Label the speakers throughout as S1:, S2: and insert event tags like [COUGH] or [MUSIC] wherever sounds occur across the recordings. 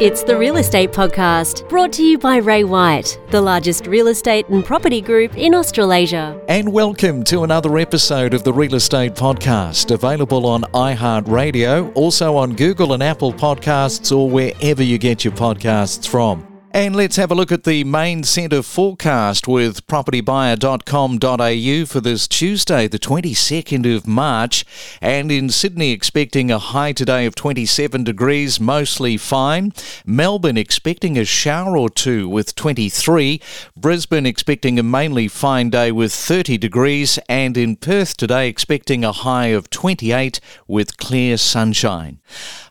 S1: It's the Real Estate Podcast, brought to you by Ray White, the largest real estate and property group in Australasia.
S2: And welcome to another episode of the Real Estate Podcast, available on iHeartRadio, also on Google and Apple Podcasts, or wherever you get your podcasts from. And let's have a look at the main centre forecast with propertybuyer.com.au for this Tuesday, the 22nd of March. And in Sydney, expecting a high today of 27 degrees, mostly fine. Melbourne expecting a shower or two with 23. Brisbane expecting a mainly fine day with 30 degrees. And in Perth today, expecting a high of 28 with clear sunshine.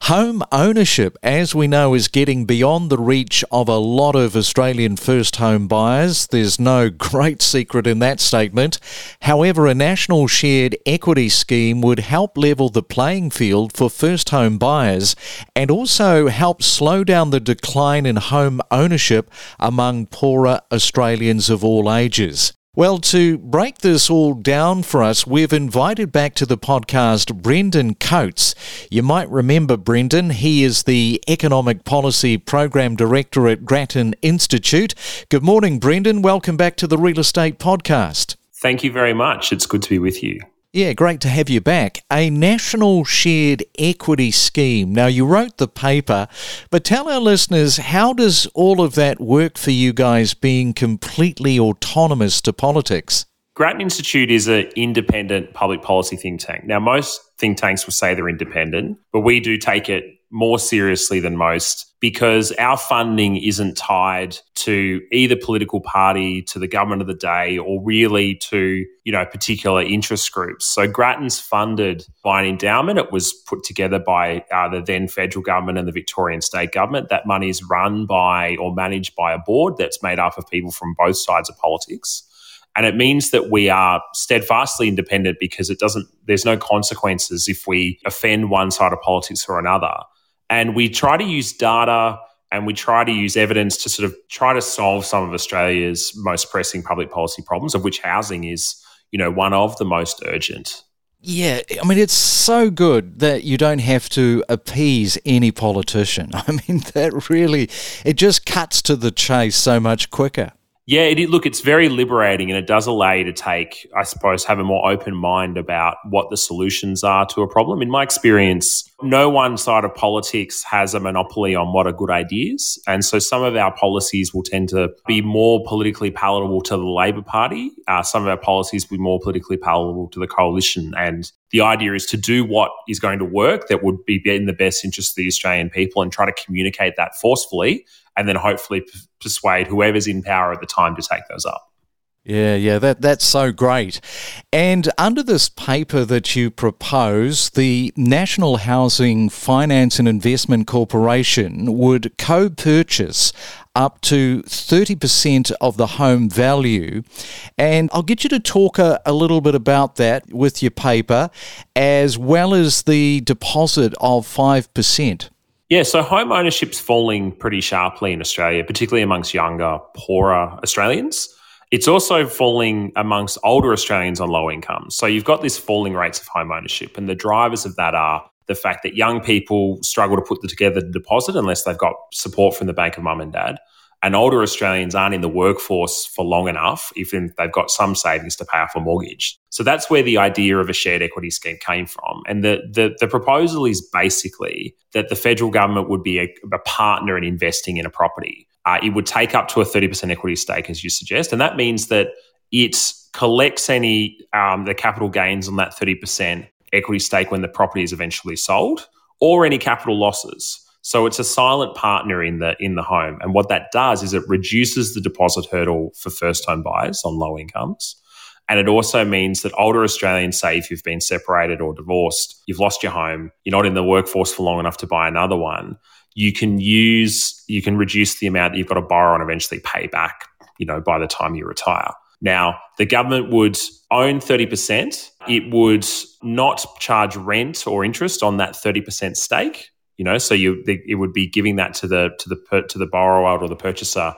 S2: Home ownership, as we know, is getting beyond the reach of a lot of Australian first home buyers. There's no [LAUGHS] great secret in that statement. However, a national shared equity scheme would help level the playing field for first home buyers and also help slow down the decline in home ownership among poorer Australians of all ages. Well, to break this all down for us, we've invited back to the podcast Brendan Coates. You might remember Brendan. He is the Economic Policy Program Director at Grattan Institute. Good morning, Brendan. Welcome back to the Real Estate Podcast.
S3: Thank you very much. It's good to be with you.
S2: Yeah, great to have you back. A national shared equity scheme. Now, you wrote the paper, but tell our listeners how does all of that work for you guys being completely autonomous to politics?
S3: Grattan Institute is an independent public policy think tank. Now, most think tanks will say they're independent, but we do take it more seriously than most because our funding isn't tied to either political party, to the government of the day, or really to, you know, particular interest groups. So Grattan's funded by an endowment. It was put together by uh, the then federal government and the Victorian state government. That money is run by or managed by a board that's made up of people from both sides of politics. And it means that we are steadfastly independent because it doesn't, there's no consequences if we offend one side of politics or another. And we try to use data and we try to use evidence to sort of try to solve some of Australia's most pressing public policy problems, of which housing is, you know, one of the most urgent.
S2: Yeah, I mean, it's so good that you don't have to appease any politician. [LAUGHS] I mean, that really, it just cuts to the chase so much quicker.
S3: Yeah, it, look, it's very liberating and it does allow you to take, I suppose, have a more open mind about what the solutions are to a problem. In my experience, no one side of politics has a monopoly on what are good ideas. And so some of our policies will tend to be more politically palatable to the Labor Party. Uh, some of our policies will be more politically palatable to the coalition. And the idea is to do what is going to work that would be in the best interest of the Australian people and try to communicate that forcefully and then hopefully p- persuade whoever's in power at the time to take those up.
S2: Yeah, yeah, that that's so great. And under this paper that you propose, the National Housing Finance and Investment Corporation would co-purchase up to 30% of the home value. And I'll get you to talk a, a, little bit about that with your paper, as well as the deposit of 5%.
S3: Yeah, so home ownership's falling pretty sharply in Australia, particularly amongst younger, poorer Australians. It's also falling amongst older Australians on low incomes. So you've got this falling rates of home ownership, and the drivers of that are the fact that young people struggle to put together the deposit unless they've got support from the bank of mum and dad. And older Australians aren't in the workforce for long enough, even if they've got some savings to pay off a mortgage. So that's where the idea of a shared equity scheme came from. And the, the, the proposal is basically that the federal government would be a, a partner in investing in a property. Uh, it would take up to a 30% equity stake, as you suggest. And that means that it collects any um, the capital gains on that 30% equity stake when the property is eventually sold or any capital losses. So it's a silent partner in the in the home. And what that does is it reduces the deposit hurdle for first home buyers on low incomes. And it also means that older Australians, say if you've been separated or divorced, you've lost your home, you're not in the workforce for long enough to buy another one, you can use, you can reduce the amount that you've got to borrow and eventually pay back, you know, by the time you retire. Now, the government would own 30%. It would not charge rent or interest on that 30% stake. You know, so you it would be giving that to the to the to the borrower or the purchaser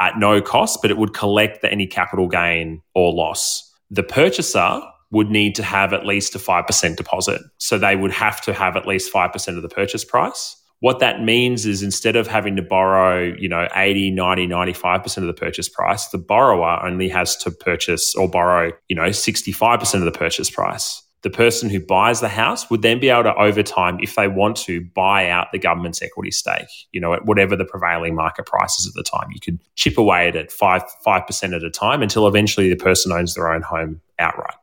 S3: at no cost, but it would collect the, any capital gain or loss. The purchaser would need to have at least a 5% deposit. So they would have to have at least 5% of the purchase price What that means is instead of having to borrow, you know, 80, 90, 95% of the purchase price, the borrower only has to purchase or borrow, you know, 65% of the purchase price. The person who buys the house would then be able to, over time, if they want to, buy out the government's equity stake, you know, at whatever the prevailing market price is at the time. You could chip away at it 5, 5% at a time until eventually the person owns their own home outright.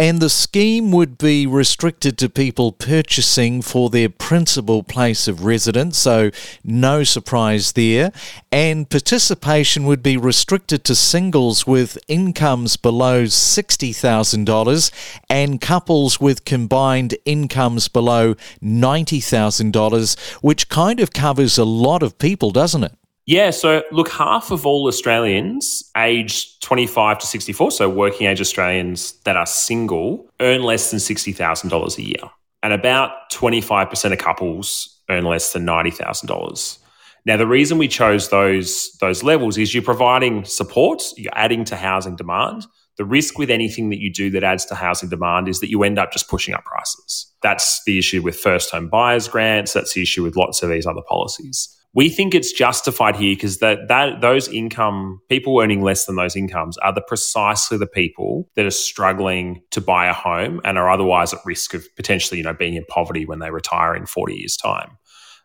S2: And the scheme would be restricted to people purchasing for their principal place of residence, so no surprise there. And participation would be restricted to singles with incomes below $60,000 and couples with combined incomes below $90,000, which kind of covers a lot of people, doesn't it?
S3: Yeah, so look, half of all Australians aged 25 to 64, so working age Australians that are single, earn less than $60,000 a year. And about 25% of couples earn less than $90,000. Now, the reason we chose those, those levels is you're providing support, you're adding to housing demand. The risk with anything that you do that adds to housing demand is that you end up just pushing up prices. That's the issue with first home buyers grants. That's the issue with lots of these other policies we think it's justified here because that that those income people earning less than those incomes are the precisely the people that are struggling to buy a home and are otherwise at risk of potentially you know being in poverty when they retire in 40 years time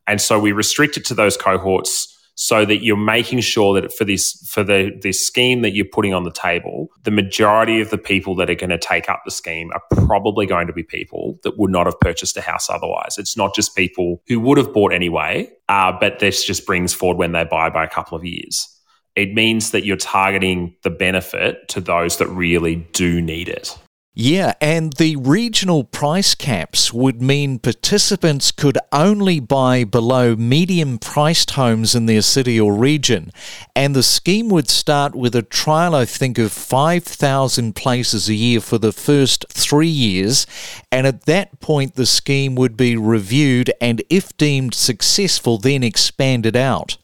S3: and so we restrict it to those cohorts so that you're making sure that for this for the this scheme that you're putting on the table, the majority of the people that are going to take up the scheme are probably going to be people that would not have purchased a house otherwise. It's not just people who would have bought anyway, uh, but this just brings forward when they buy by a couple of years. It means that you're targeting the benefit to those that really do need it.
S2: Yeah, and the regional price caps would mean participants could only buy below medium priced homes in their city or region. And the scheme would start with a trial, I think, of 5,000 places a year for the first three years. And at that point, the scheme would be reviewed and, if deemed successful, then expanded out.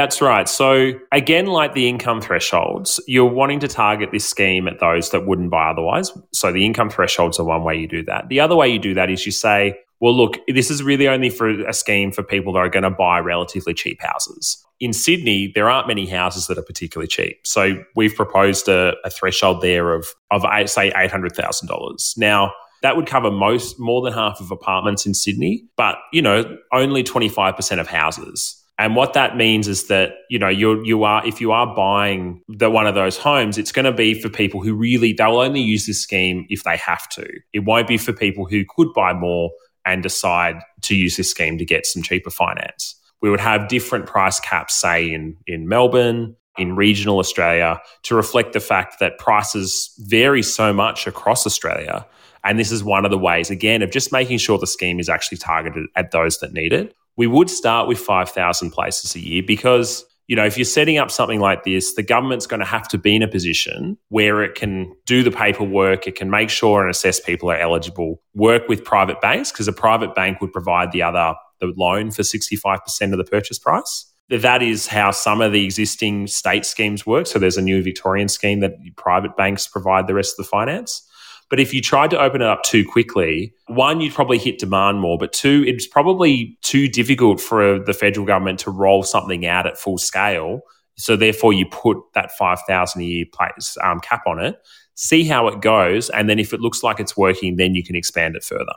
S3: That's right. So, again, like the income thresholds, you're wanting to target this scheme at those that wouldn't buy otherwise. So, the income thresholds are one way you do that. The other way you do that is you say, well, look, this is really only for a scheme for people that are going to buy relatively cheap houses. In Sydney, there aren't many houses that are particularly cheap. So, we've proposed a, a threshold there of, of say, $800,000. Now, that would cover most more than half of apartments in Sydney, but you know, only 25% of houses. And what that means is that you know you you are if you are buying the one of those homes, it's going to be for people who really they'll only use this scheme if they have to. It won't be for people who could buy more and decide to use this scheme to get some cheaper finance. We would have different price caps, say in in Melbourne, in regional Australia, to reflect the fact that prices vary so much across Australia. And this is one of the ways, again, of just making sure the scheme is actually targeted at those that need it we would start with 5,000 places a year because you know, if you're setting up something like this, the government's going to have to be in a position where it can do the paperwork, it can make sure and assess people are eligible, work with private banks because a private bank would provide the other the loan for 65% of the purchase price. That is how some of the existing state schemes work. So there's a new Victorian scheme that private banks provide the rest of the finance. But if you tried to open it up too quickly, one, you'd probably hit demand more, but two, it's probably too difficult for the federal government to roll something out at full scale. So therefore, you put that 5,000 a year place, um, cap on it, see how it goes. And then if it looks like it's working, then you can expand it further.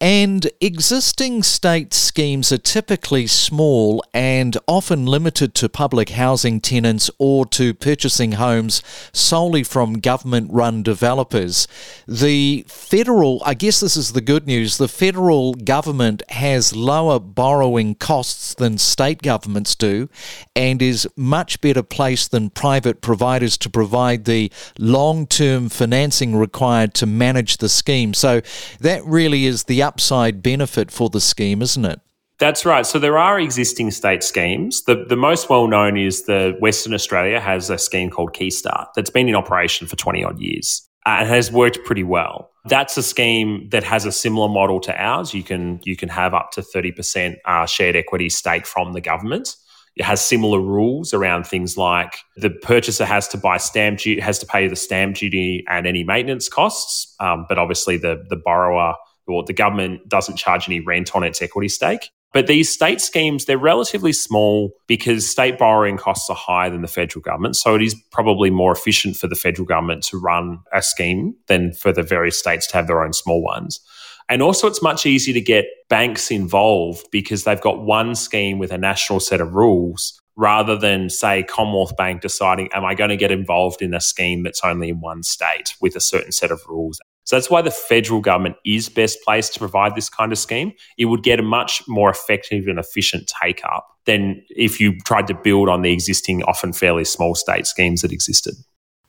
S2: And existing state schemes are typically small and often limited to public housing tenants or to purchasing homes solely from government run developers. The federal, I guess this is the good news, the federal government has lower borrowing costs than state governments do and is much better placed than private providers to provide the long term financing required to manage the scheme. So that really is the upside benefit for the scheme, isn't it?
S3: That's right. So there are existing state schemes. The, the most well known is the Western Australia has a scheme called Keystart that's been in operation for 20 odd years uh, and has worked pretty well. That's a scheme that has a similar model to ours. You can you can have up to 30% uh, shared equity stake from the government. It has similar rules around things like the purchaser has to buy stamp duty, has to pay the stamp duty and any maintenance costs, um, but obviously the the borrower or the government doesn't charge any rent on its equity stake. But these state schemes, they're relatively small because state borrowing costs are higher than the federal government. So it is probably more efficient for the federal government to run a scheme than for the various states to have their own small ones. And also, it's much easier to get banks involved because they've got one scheme with a national set of rules rather than, say, Commonwealth Bank deciding, am I going to get involved in a scheme that's only in one state with a certain set of rules? So that's why the federal government is best placed to provide this kind of scheme. It would get a much more effective and efficient take up than if you tried to build on the existing, often fairly small state schemes that existed.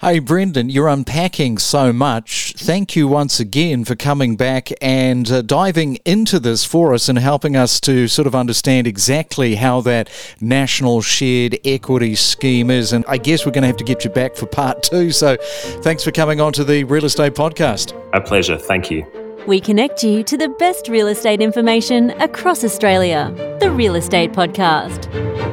S2: Hey, Brendan, you're unpacking so much. Thank you once again for coming back and uh, diving into this for us and helping us to sort of understand exactly how that national shared equity scheme is. And I guess we're going to have to get you back for part two. So thanks for coming on to the Real Estate Podcast.
S3: A pleasure. Thank you.
S1: We connect you to the best real estate information across Australia. The Real Estate Podcast.